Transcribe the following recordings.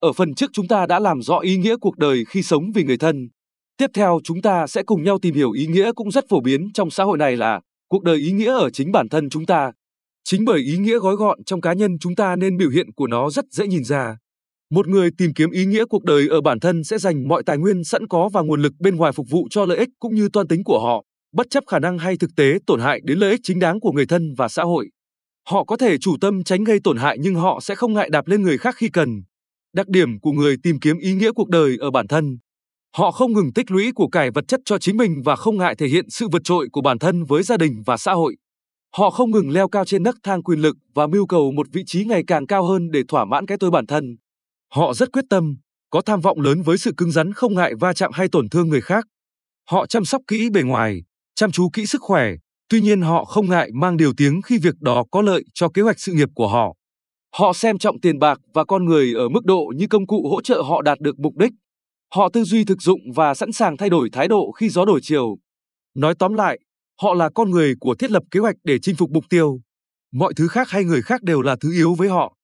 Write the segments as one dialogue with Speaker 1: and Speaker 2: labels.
Speaker 1: Ở phần trước chúng ta đã làm rõ ý nghĩa cuộc đời khi sống vì người thân. Tiếp theo chúng ta sẽ cùng nhau tìm hiểu ý nghĩa cũng rất phổ biến trong xã hội này là cuộc đời ý nghĩa ở chính bản thân chúng ta. Chính bởi ý nghĩa gói gọn trong cá nhân chúng ta nên biểu hiện của nó rất dễ nhìn ra. Một người tìm kiếm ý nghĩa cuộc đời ở bản thân sẽ dành mọi tài nguyên sẵn có và nguồn lực bên ngoài phục vụ cho lợi ích cũng như toan tính của họ, bất chấp khả năng hay thực tế tổn hại đến lợi ích chính đáng của người thân và xã hội. Họ có thể chủ tâm tránh gây tổn hại nhưng họ sẽ không ngại đạp lên người khác khi cần. Đặc điểm của người tìm kiếm ý nghĩa cuộc đời ở bản thân. Họ không ngừng tích lũy của cải vật chất cho chính mình và không ngại thể hiện sự vượt trội của bản thân với gia đình và xã hội. Họ không ngừng leo cao trên nấc thang quyền lực và mưu cầu một vị trí ngày càng cao hơn để thỏa mãn cái tôi bản thân. Họ rất quyết tâm, có tham vọng lớn với sự cứng rắn không ngại va chạm hay tổn thương người khác. Họ chăm sóc kỹ bề ngoài, chăm chú kỹ sức khỏe, tuy nhiên họ không ngại mang điều tiếng khi việc đó có lợi cho kế hoạch sự nghiệp của họ. Họ xem trọng tiền bạc và con người ở mức độ như công cụ hỗ trợ họ đạt được mục đích. Họ tư duy thực dụng và sẵn sàng thay đổi thái độ khi gió đổi chiều. Nói tóm lại, họ là con người của thiết lập kế hoạch để chinh phục mục tiêu. Mọi thứ khác hay người khác đều là thứ yếu với họ.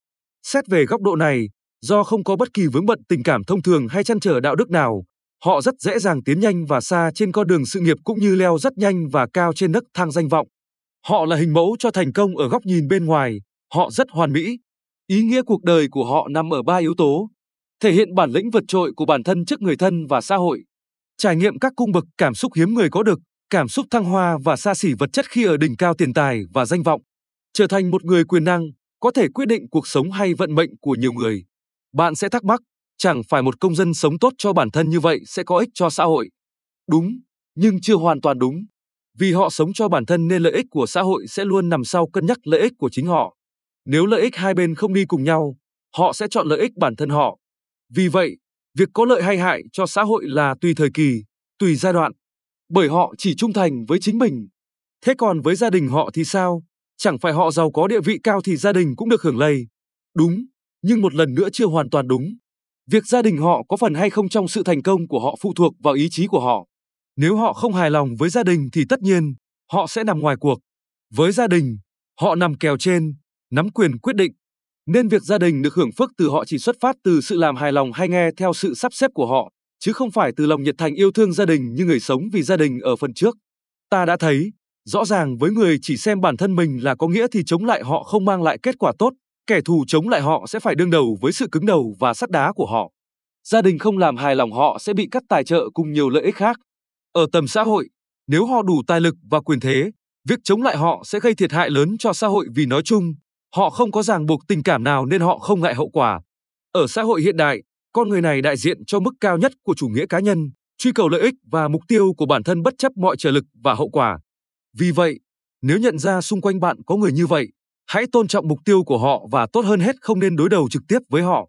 Speaker 1: Xét về góc độ này, do không có bất kỳ vướng bận tình cảm thông thường hay chăn trở đạo đức nào, họ rất dễ dàng tiến nhanh và xa trên con đường sự nghiệp cũng như leo rất nhanh và cao trên nấc thang danh vọng. Họ là hình mẫu cho thành công ở góc nhìn bên ngoài, họ rất hoàn mỹ. Ý nghĩa cuộc đời của họ nằm ở ba yếu tố, thể hiện bản lĩnh vượt trội của bản thân trước người thân và xã hội, trải nghiệm các cung bậc cảm xúc hiếm người có được, cảm xúc thăng hoa và xa xỉ vật chất khi ở đỉnh cao tiền tài và danh vọng, trở thành một người quyền năng, có thể quyết định cuộc sống hay vận mệnh của nhiều người. Bạn sẽ thắc mắc, chẳng phải một công dân sống tốt cho bản thân như vậy sẽ có ích cho xã hội. Đúng, nhưng chưa hoàn toàn đúng. Vì họ sống cho bản thân nên lợi ích của xã hội sẽ luôn nằm sau cân nhắc lợi ích của chính họ. Nếu lợi ích hai bên không đi cùng nhau, họ sẽ chọn lợi ích bản thân họ. Vì vậy, việc có lợi hay hại cho xã hội là tùy thời kỳ, tùy giai đoạn, bởi họ chỉ trung thành với chính mình. Thế còn với gia đình họ thì sao? Chẳng phải họ giàu có địa vị cao thì gia đình cũng được hưởng lây. Đúng, nhưng một lần nữa chưa hoàn toàn đúng. Việc gia đình họ có phần hay không trong sự thành công của họ phụ thuộc vào ý chí của họ. Nếu họ không hài lòng với gia đình thì tất nhiên, họ sẽ nằm ngoài cuộc. Với gia đình, họ nằm kèo trên, nắm quyền quyết định. Nên việc gia đình được hưởng phước từ họ chỉ xuất phát từ sự làm hài lòng hay nghe theo sự sắp xếp của họ, chứ không phải từ lòng nhiệt thành yêu thương gia đình như người sống vì gia đình ở phần trước. Ta đã thấy, rõ ràng với người chỉ xem bản thân mình là có nghĩa thì chống lại họ không mang lại kết quả tốt, kẻ thù chống lại họ sẽ phải đương đầu với sự cứng đầu và sắt đá của họ. Gia đình không làm hài lòng họ sẽ bị cắt tài trợ cùng nhiều lợi ích khác. Ở tầm xã hội, nếu họ đủ tài lực và quyền thế, việc chống lại họ sẽ gây thiệt hại lớn cho xã hội vì nói chung, họ không có ràng buộc tình cảm nào nên họ không ngại hậu quả. Ở xã hội hiện đại, con người này đại diện cho mức cao nhất của chủ nghĩa cá nhân, truy cầu lợi ích và mục tiêu của bản thân bất chấp mọi trở lực và hậu quả. Vì vậy, nếu nhận ra xung quanh bạn có người như vậy, hãy tôn trọng mục tiêu của họ và tốt hơn hết không nên đối đầu trực tiếp với họ.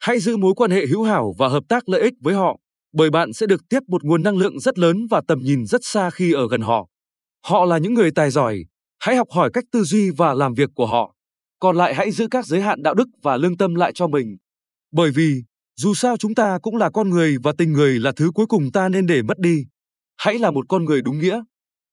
Speaker 1: Hãy giữ mối quan hệ hữu hảo và hợp tác lợi ích với họ, bởi bạn sẽ được tiếp một nguồn năng lượng rất lớn và tầm nhìn rất xa khi ở gần họ. Họ là những người tài giỏi, hãy học hỏi cách tư duy và làm việc của họ. Còn lại hãy giữ các giới hạn đạo đức và lương tâm lại cho mình. Bởi vì, dù sao chúng ta cũng là con người và tình người là thứ cuối cùng ta nên để mất đi. Hãy là một con người đúng nghĩa.